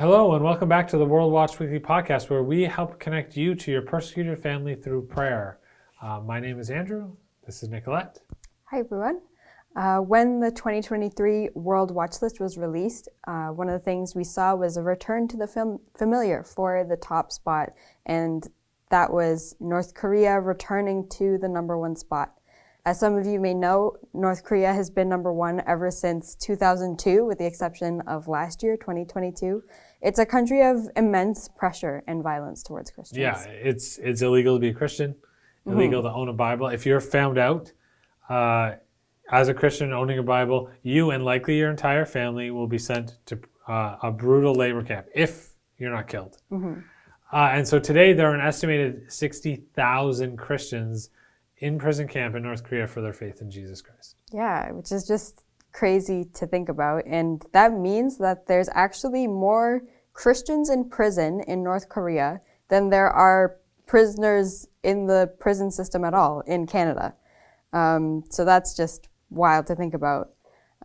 Hello, and welcome back to the World Watch Weekly podcast, where we help connect you to your persecuted family through prayer. Uh, my name is Andrew. This is Nicolette. Hi, everyone. Uh, when the 2023 World Watch List was released, uh, one of the things we saw was a return to the familiar for the top spot, and that was North Korea returning to the number one spot. As some of you may know, North Korea has been number one ever since 2002, with the exception of last year, 2022. It's a country of immense pressure and violence towards Christians. Yeah, it's it's illegal to be a Christian, illegal to own a Bible. If you're found out uh, as a Christian owning a Bible, you and likely your entire family will be sent to uh, a brutal labor camp if you're not killed. Uh, and so today there are an estimated 60,000 Christians in prison camp in North Korea for their faith in Jesus Christ. Yeah, which is just crazy to think about. And that means that there's actually more Christians in prison in North Korea than there are prisoners in the prison system at all in Canada. Um, so that's just wild to think about.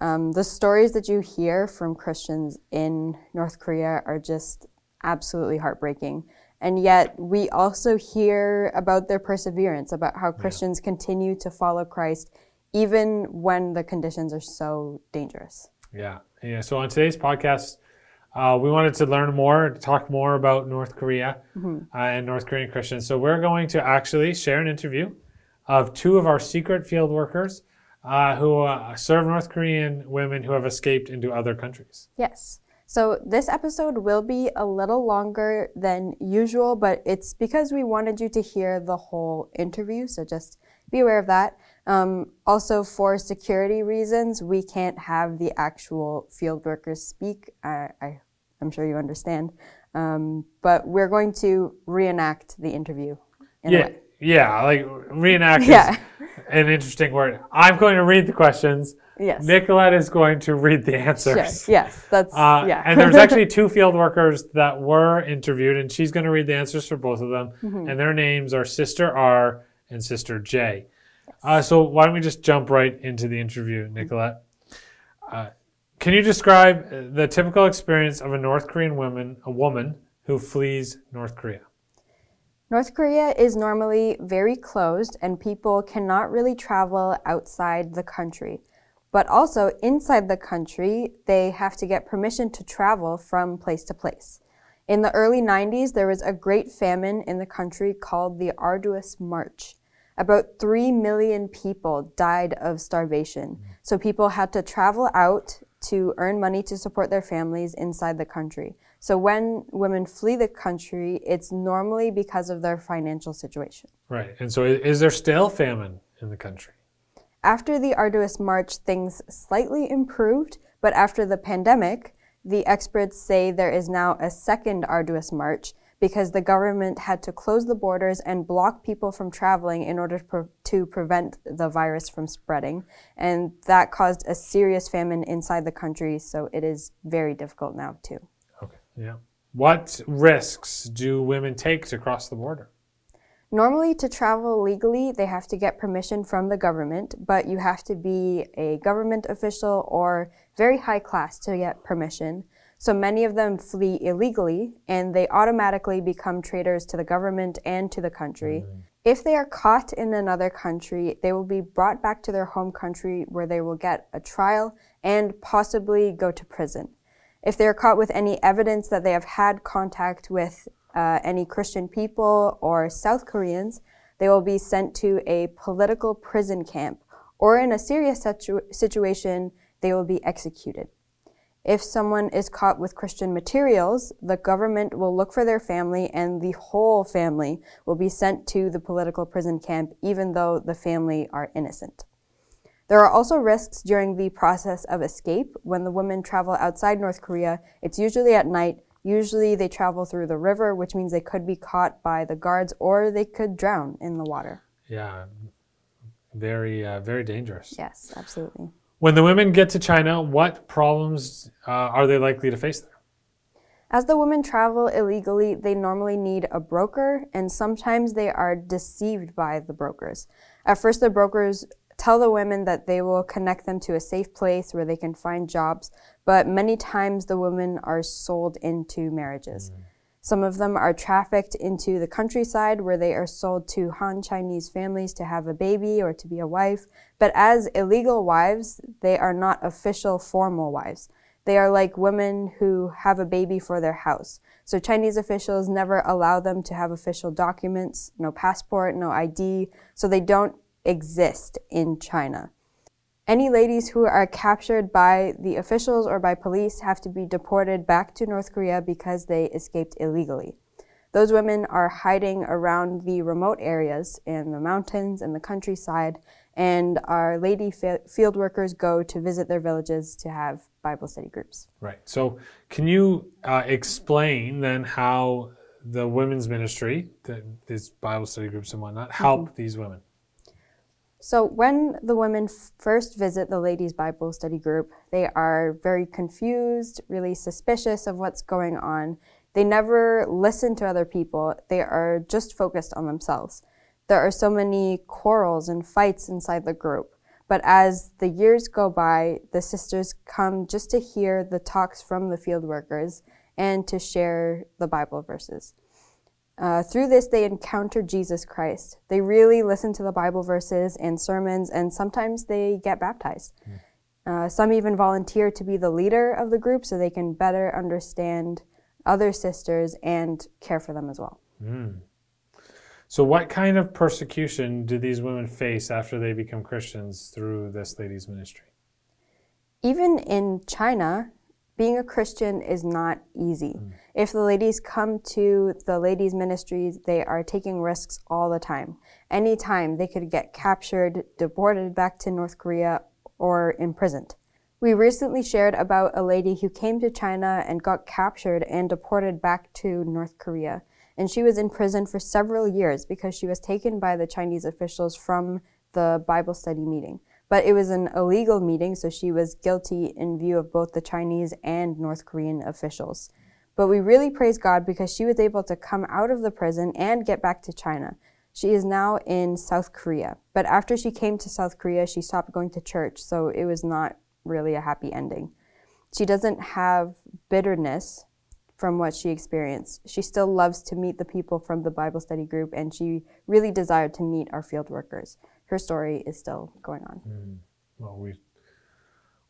Um, the stories that you hear from Christians in North Korea are just absolutely heartbreaking. And yet, we also hear about their perseverance, about how Christians continue to follow Christ even when the conditions are so dangerous. Yeah. Yeah. So on today's podcast, uh, we wanted to learn more, talk more about North Korea uh, and North Korean Christians. So we're going to actually share an interview of two of our secret field workers uh, who uh, serve North Korean women who have escaped into other countries. Yes. So this episode will be a little longer than usual, but it's because we wanted you to hear the whole interview. So just be aware of that. Um, also, for security reasons, we can't have the actual field workers speak. I, I, I'm sure you understand. Um, but we're going to reenact the interview. In Yeah. Yeah. Like reenact Yeah. is an interesting word. I'm going to read the questions. Yes. Nicolette is going to read the answers. Yes. Yes. That's Uh, yeah. and there's actually two field workers that were interviewed, and she's going to read the answers for both of them. Mm-hmm. And their names are Sister R and Sister J. Uh, so why don't we just jump right into the interview, Nicolette? Uh, can you describe uh, the typical experience of a North Korean woman, a woman who flees North Korea? North Korea is normally very closed and people cannot really travel outside the country. But also inside the country, they have to get permission to travel from place to place. In the early 90s, there was a great famine in the country called the Arduous March. About 3 million people died of starvation. So people had to travel out to earn money to support their families inside the country. So when women flee the country, it's normally because of their financial situation. Right. And so is there still famine in the country? After the arduous march, things slightly improved, but after the pandemic, the experts say there is now a second arduous march because the government had to close the borders and block people from traveling in order to, pre- to prevent the virus from spreading. And that caused a serious famine inside the country, so it is very difficult now, too. Okay. Yeah. What risks do women take to cross the border? Normally, to travel legally, they have to get permission from the government, but you have to be a government official or very high class to get permission. So many of them flee illegally and they automatically become traitors to the government and to the country. If they are caught in another country, they will be brought back to their home country where they will get a trial and possibly go to prison. If they are caught with any evidence that they have had contact with uh, any Christian people or South Koreans, they will be sent to a political prison camp, or in a serious situ- situation, they will be executed. If someone is caught with Christian materials, the government will look for their family and the whole family will be sent to the political prison camp, even though the family are innocent. There are also risks during the process of escape. When the women travel outside North Korea, it's usually at night. Usually they travel through the river, which means they could be caught by the guards or they could drown in the water. Yeah, very, uh, very dangerous. Yes, absolutely. When the women get to China, what problems uh, are they likely to face there? As the women travel illegally, they normally need a broker, and sometimes they are deceived by the brokers. At first, the brokers tell the women that they will connect them to a safe place where they can find jobs, but many times the women are sold into marriages. Mm. Some of them are trafficked into the countryside where they are sold to Han Chinese families to have a baby or to be a wife. But as illegal wives, they are not official formal wives. They are like women who have a baby for their house. So Chinese officials never allow them to have official documents, no passport, no ID, so they don't exist in China. Any ladies who are captured by the officials or by police have to be deported back to North Korea because they escaped illegally. Those women are hiding around the remote areas in the mountains and the countryside, and our lady field workers go to visit their villages to have Bible study groups. Right. So, can you uh, explain then how the women's ministry, the, these Bible study groups and whatnot, help mm-hmm. these women? So, when the women first visit the ladies' Bible study group, they are very confused, really suspicious of what's going on. They never listen to other people, they are just focused on themselves. There are so many quarrels and fights inside the group. But as the years go by, the sisters come just to hear the talks from the field workers and to share the Bible verses. Uh, through this, they encounter Jesus Christ. They really listen to the Bible verses and sermons, and sometimes they get baptized. Mm. Uh, some even volunteer to be the leader of the group so they can better understand other sisters and care for them as well. Mm. So, what kind of persecution do these women face after they become Christians through this ladies' ministry? Even in China, being a Christian is not easy. Mm. If the ladies come to the ladies' ministries, they are taking risks all the time. Anytime they could get captured, deported back to North Korea, or imprisoned. We recently shared about a lady who came to China and got captured and deported back to North Korea. And she was in prison for several years because she was taken by the Chinese officials from the Bible study meeting. But it was an illegal meeting, so she was guilty in view of both the Chinese and North Korean officials. But we really praise God because she was able to come out of the prison and get back to China. She is now in South Korea. But after she came to South Korea, she stopped going to church, so it was not really a happy ending. She doesn't have bitterness from what she experienced. She still loves to meet the people from the Bible study group, and she really desired to meet our field workers her story is still going on. Mm. Well, we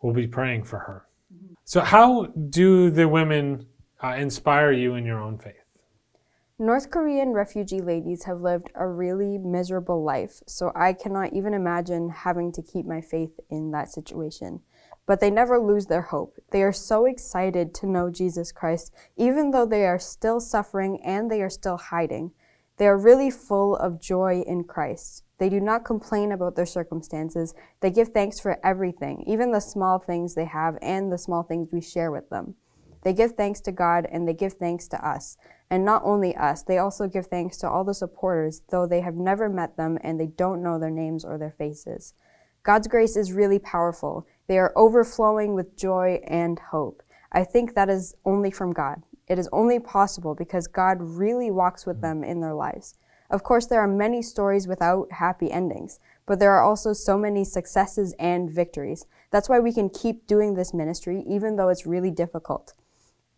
will be praying for her. Mm-hmm. So, how do the women uh, inspire you in your own faith? North Korean refugee ladies have lived a really miserable life, so I cannot even imagine having to keep my faith in that situation. But they never lose their hope. They are so excited to know Jesus Christ, even though they are still suffering and they are still hiding. They are really full of joy in Christ. They do not complain about their circumstances. They give thanks for everything, even the small things they have and the small things we share with them. They give thanks to God and they give thanks to us. And not only us, they also give thanks to all the supporters, though they have never met them and they don't know their names or their faces. God's grace is really powerful. They are overflowing with joy and hope. I think that is only from God. It is only possible because God really walks with them in their lives. Of course, there are many stories without happy endings, but there are also so many successes and victories. That's why we can keep doing this ministry, even though it's really difficult.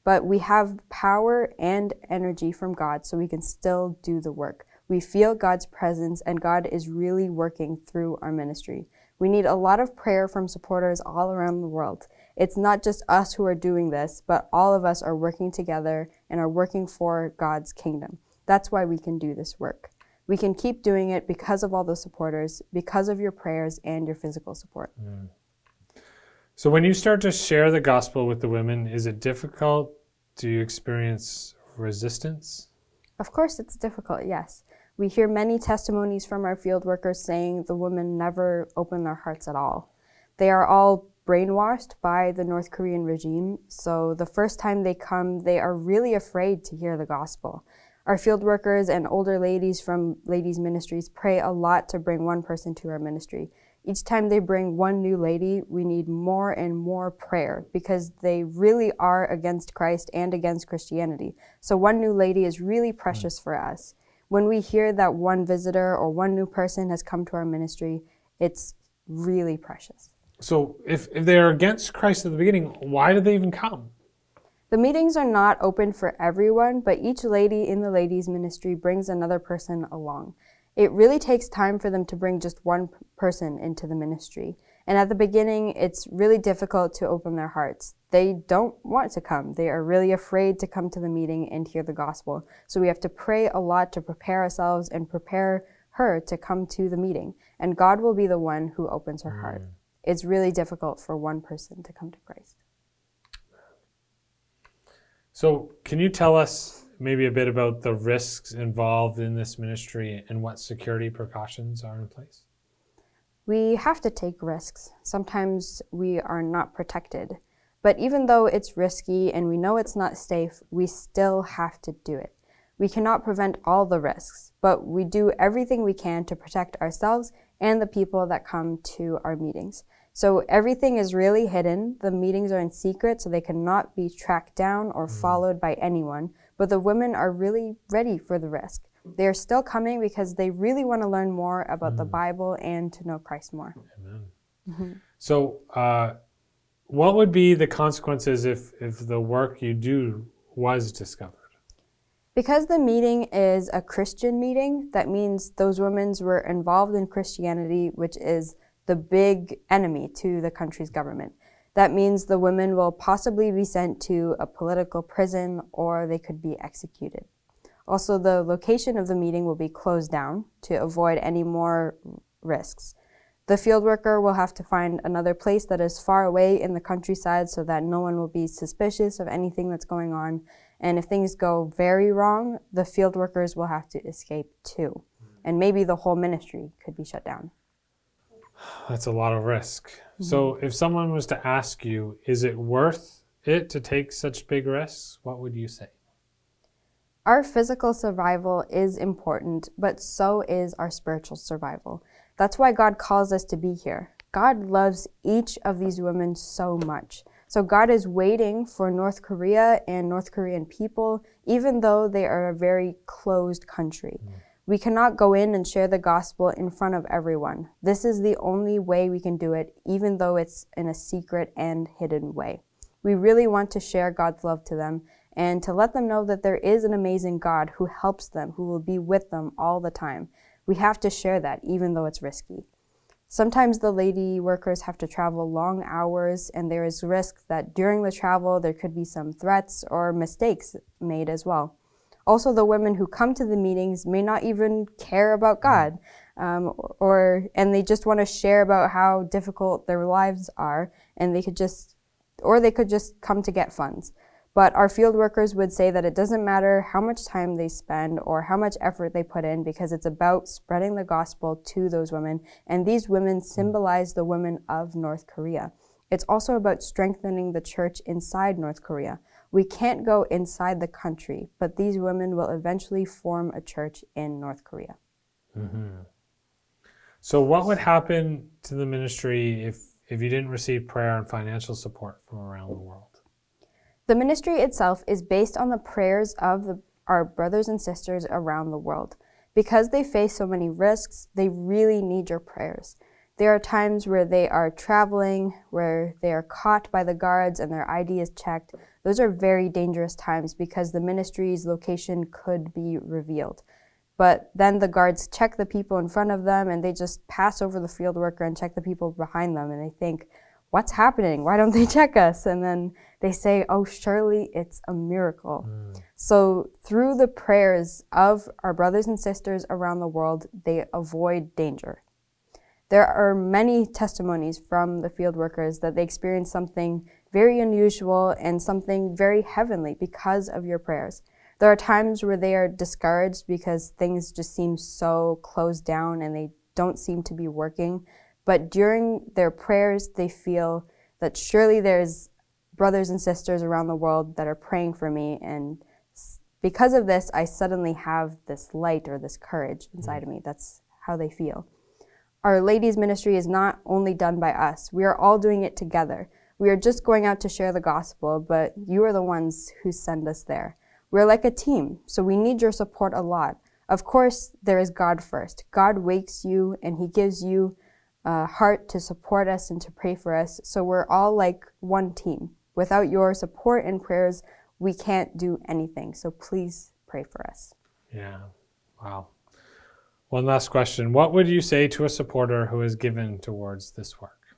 But we have power and energy from God, so we can still do the work. We feel God's presence, and God is really working through our ministry. We need a lot of prayer from supporters all around the world. It's not just us who are doing this, but all of us are working together and are working for God's kingdom. That's why we can do this work. We can keep doing it because of all the supporters, because of your prayers and your physical support. Mm. So, when you start to share the gospel with the women, is it difficult? Do you experience resistance? Of course, it's difficult, yes. We hear many testimonies from our field workers saying the women never open their hearts at all. They are all brainwashed by the North Korean regime. So the first time they come, they are really afraid to hear the gospel. Our field workers and older ladies from ladies' ministries pray a lot to bring one person to our ministry. Each time they bring one new lady, we need more and more prayer because they really are against Christ and against Christianity. So one new lady is really hmm. precious for us. When we hear that one visitor or one new person has come to our ministry, it's really precious. So if, if they're against Christ at the beginning, why did they even come? The meetings are not open for everyone, but each lady in the ladies' ministry brings another person along. It really takes time for them to bring just one person into the ministry. And at the beginning, it's really difficult to open their hearts. They don't want to come. They are really afraid to come to the meeting and hear the gospel. So we have to pray a lot to prepare ourselves and prepare her to come to the meeting. And God will be the one who opens her mm. heart. It's really difficult for one person to come to Christ. So, can you tell us maybe a bit about the risks involved in this ministry and what security precautions are in place? We have to take risks. Sometimes we are not protected. But even though it's risky and we know it's not safe, we still have to do it. We cannot prevent all the risks, but we do everything we can to protect ourselves and the people that come to our meetings. So everything is really hidden. The meetings are in secret, so they cannot be tracked down or mm. followed by anyone. But the women are really ready for the risk. They are still coming because they really want to learn more about mm. the Bible and to know Christ more. Amen. Mm-hmm. So, uh, what would be the consequences if, if the work you do was discovered? Because the meeting is a Christian meeting, that means those women were involved in Christianity, which is the big enemy to the country's government. That means the women will possibly be sent to a political prison or they could be executed. Also, the location of the meeting will be closed down to avoid any more risks. The field worker will have to find another place that is far away in the countryside so that no one will be suspicious of anything that's going on. And if things go very wrong, the field workers will have to escape too. And maybe the whole ministry could be shut down. That's a lot of risk. Mm-hmm. So, if someone was to ask you, is it worth it to take such big risks? What would you say? Our physical survival is important, but so is our spiritual survival. That's why God calls us to be here. God loves each of these women so much. So God is waiting for North Korea and North Korean people, even though they are a very closed country. Mm. We cannot go in and share the gospel in front of everyone. This is the only way we can do it, even though it's in a secret and hidden way. We really want to share God's love to them and to let them know that there is an amazing God who helps them, who will be with them all the time. We have to share that, even though it's risky. Sometimes the lady workers have to travel long hours, and there is risk that during the travel there could be some threats or mistakes made as well. Also, the women who come to the meetings may not even care about God, um, or and they just want to share about how difficult their lives are, and they could just, or they could just come to get funds. But our field workers would say that it doesn't matter how much time they spend or how much effort they put in because it's about spreading the gospel to those women. And these women symbolize the women of North Korea. It's also about strengthening the church inside North Korea. We can't go inside the country, but these women will eventually form a church in North Korea. Mm-hmm. So, what would happen to the ministry if, if you didn't receive prayer and financial support from around the world? The ministry itself is based on the prayers of the, our brothers and sisters around the world. Because they face so many risks, they really need your prayers. There are times where they are traveling, where they are caught by the guards and their ID is checked. Those are very dangerous times because the ministry's location could be revealed. But then the guards check the people in front of them and they just pass over the field worker and check the people behind them and they think, what's happening? Why don't they check us? And then they say, oh, surely it's a miracle. Mm. So through the prayers of our brothers and sisters around the world, they avoid danger. There are many testimonies from the field workers that they experienced something very unusual and something very heavenly because of your prayers. There are times where they are discouraged because things just seem so closed down and they don't seem to be working. But during their prayers, they feel that surely there's brothers and sisters around the world that are praying for me. And because of this, I suddenly have this light or this courage inside mm. of me. That's how they feel. Our ladies' ministry is not only done by us, we are all doing it together. We are just going out to share the gospel, but you are the ones who send us there. We're like a team, so we need your support a lot. Of course, there is God first. God wakes you and He gives you a heart to support us and to pray for us. So we're all like one team. Without your support and prayers, we can't do anything. So please pray for us. Yeah. Wow. One last question. What would you say to a supporter who is given towards this work?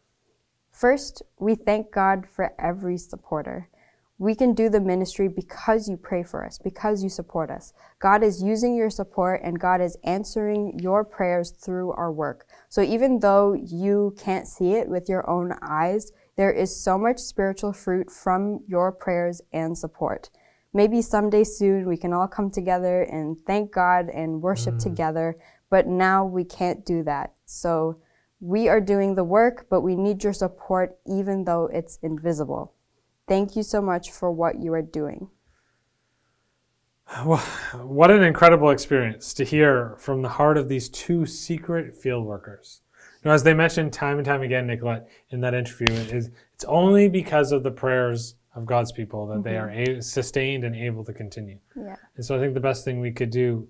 First, we thank God for every supporter. We can do the ministry because you pray for us, because you support us. God is using your support and God is answering your prayers through our work. So even though you can't see it with your own eyes, there is so much spiritual fruit from your prayers and support. Maybe someday soon we can all come together and thank God and worship mm. together, but now we can't do that. So we are doing the work, but we need your support even though it's invisible. Thank you so much for what you are doing. Well, what an incredible experience to hear from the heart of these two secret field workers. Know, as they mentioned time and time again, Nicolette, in that interview, it is it's only because of the prayers of God's people that mm-hmm. they are a- sustained and able to continue. Yeah. And so I think the best thing we could do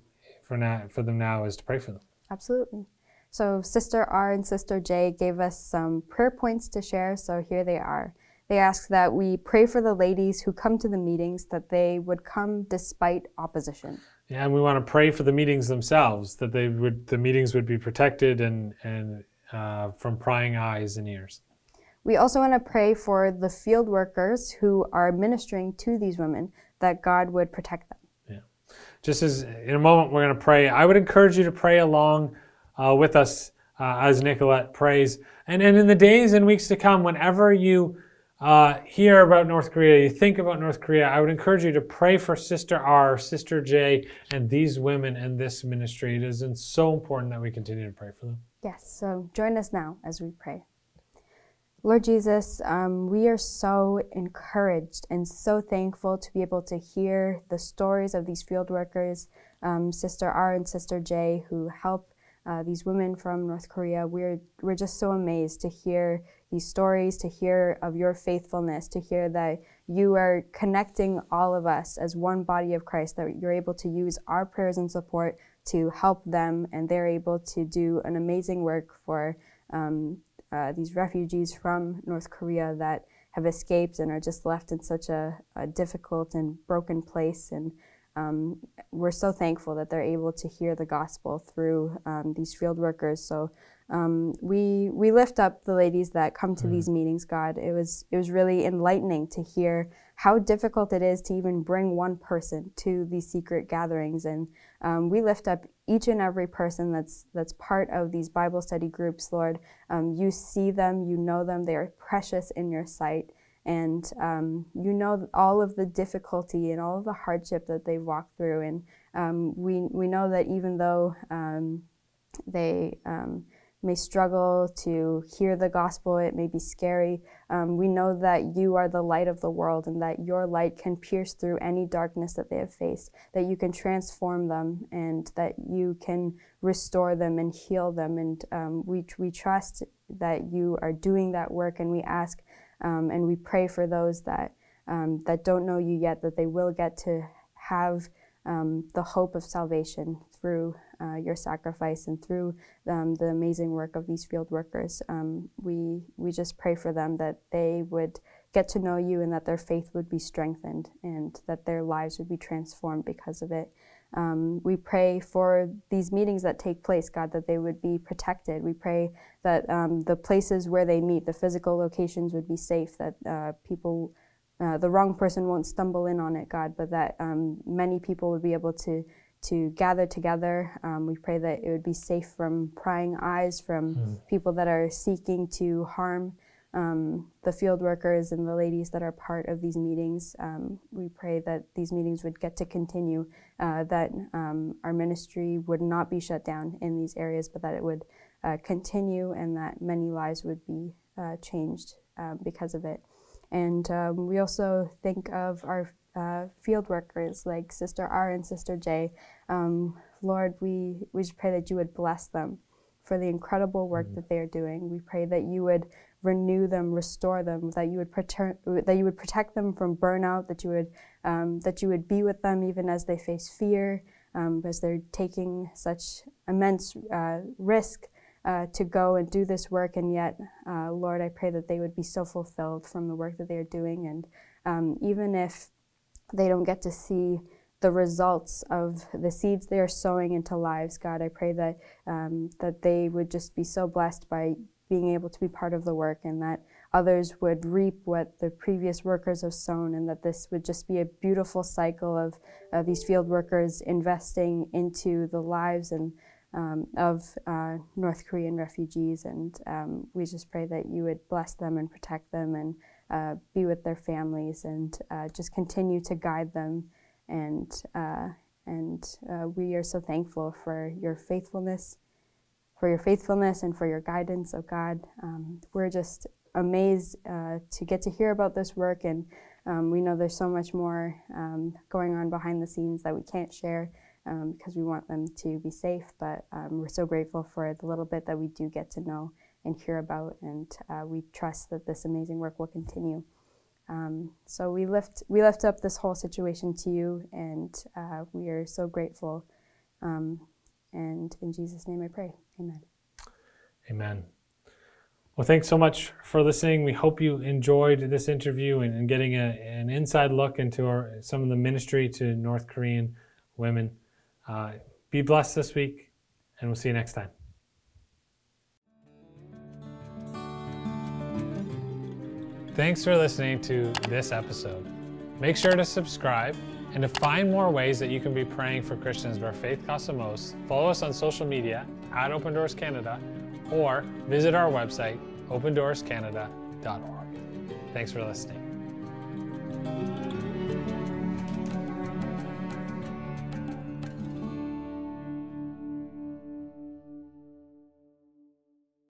for now for them now is to pray for them. Absolutely. So Sister R and Sister J gave us some prayer points to share. So here they are. They ask that we pray for the ladies who come to the meetings, that they would come despite opposition. Yeah, and we want to pray for the meetings themselves, that they would the meetings would be protected and and uh, from prying eyes and ears. We also want to pray for the field workers who are ministering to these women, that God would protect them. Just as in a moment we're going to pray, I would encourage you to pray along uh, with us uh, as Nicolette prays. And, and in the days and weeks to come, whenever you uh, hear about North Korea, you think about North Korea, I would encourage you to pray for Sister R, Sister J, and these women in this ministry. It is so important that we continue to pray for them. Yes, so join us now as we pray. Lord Jesus, um, we are so encouraged and so thankful to be able to hear the stories of these field workers, um, Sister R and Sister J, who help uh, these women from North Korea. We're, we're just so amazed to hear these stories, to hear of your faithfulness, to hear that you are connecting all of us as one body of Christ, that you're able to use our prayers and support to help them, and they're able to do an amazing work for um, uh, these refugees from North Korea that have escaped and are just left in such a, a difficult and broken place. And um, we're so thankful that they're able to hear the gospel through um, these field workers. So um, we we lift up the ladies that come to mm. these meetings. God, it was it was really enlightening to hear how difficult it is to even bring one person to these secret gatherings, and um, we lift up each and every person that's that's part of these Bible study groups. Lord, um, you see them, you know them, they are precious in your sight and um, you know all of the difficulty and all of the hardship that they've walked through. And um, we we know that even though um, they um, may struggle to hear the gospel, it may be scary. Um, we know that you are the light of the world and that your light can pierce through any darkness that they have faced, that you can transform them and that you can restore them and heal them. And um, we, we trust that you are doing that work and we ask um, and we pray for those that, um, that don't know you yet, that they will get to have um, the hope of salvation through uh, your sacrifice and through um, the amazing work of these field workers. Um, we, we just pray for them that they would get to know you and that their faith would be strengthened and that their lives would be transformed because of it. Um, we pray for these meetings that take place, God, that they would be protected. We pray that um, the places where they meet, the physical locations would be safe, that uh, people, uh, the wrong person won't stumble in on it, God, but that um, many people would be able to to gather together. Um, we pray that it would be safe from prying eyes from mm. people that are seeking to harm um, the field workers and the ladies that are part of these meetings. Um, we pray that these meetings would get to continue, uh, that um, our ministry would not be shut down in these areas, but that it would uh, continue and that many lives would be uh, changed um, because of it. And um, we also think of our uh, field workers like Sister R and Sister J. Um, Lord, we, we just pray that you would bless them for the incredible work mm-hmm. that they are doing. We pray that you would renew them, restore them, that you would protect that you would protect them from burnout, that you would um, that you would be with them even as they face fear, um, as they're taking such immense uh, risk uh, to go and do this work. And yet, uh, Lord, I pray that they would be so fulfilled from the work that they are doing, and um, even if they don't get to see the results of the seeds they are sowing into lives, God, I pray that um, that they would just be so blessed by being able to be part of the work and that others would reap what the previous workers have sown and that this would just be a beautiful cycle of uh, these field workers investing into the lives and um, of uh, North Korean refugees. And um, we just pray that you would bless them and protect them and uh, be with their families and uh, just continue to guide them. And, uh, and uh, we are so thankful for your faithfulness for your faithfulness and for your guidance, oh God. Um, we're just amazed uh, to get to hear about this work, and um, we know there's so much more um, going on behind the scenes that we can't share um, because we want them to be safe. But um, we're so grateful for the little bit that we do get to know and hear about, and uh, we trust that this amazing work will continue. Um, so we lift we lift up this whole situation to you, and uh, we are so grateful. Um, and in Jesus' name I pray. Amen. Amen. Well, thanks so much for listening. We hope you enjoyed this interview and, and getting a, an inside look into our, some of the ministry to North Korean women. Uh, be blessed this week, and we'll see you next time. Thanks for listening to this episode. Make sure to subscribe and to find more ways that you can be praying for Christians where faith costs the most, follow us on social media at Open Doors Canada or visit our website, opendoorscanada.org. Thanks for listening.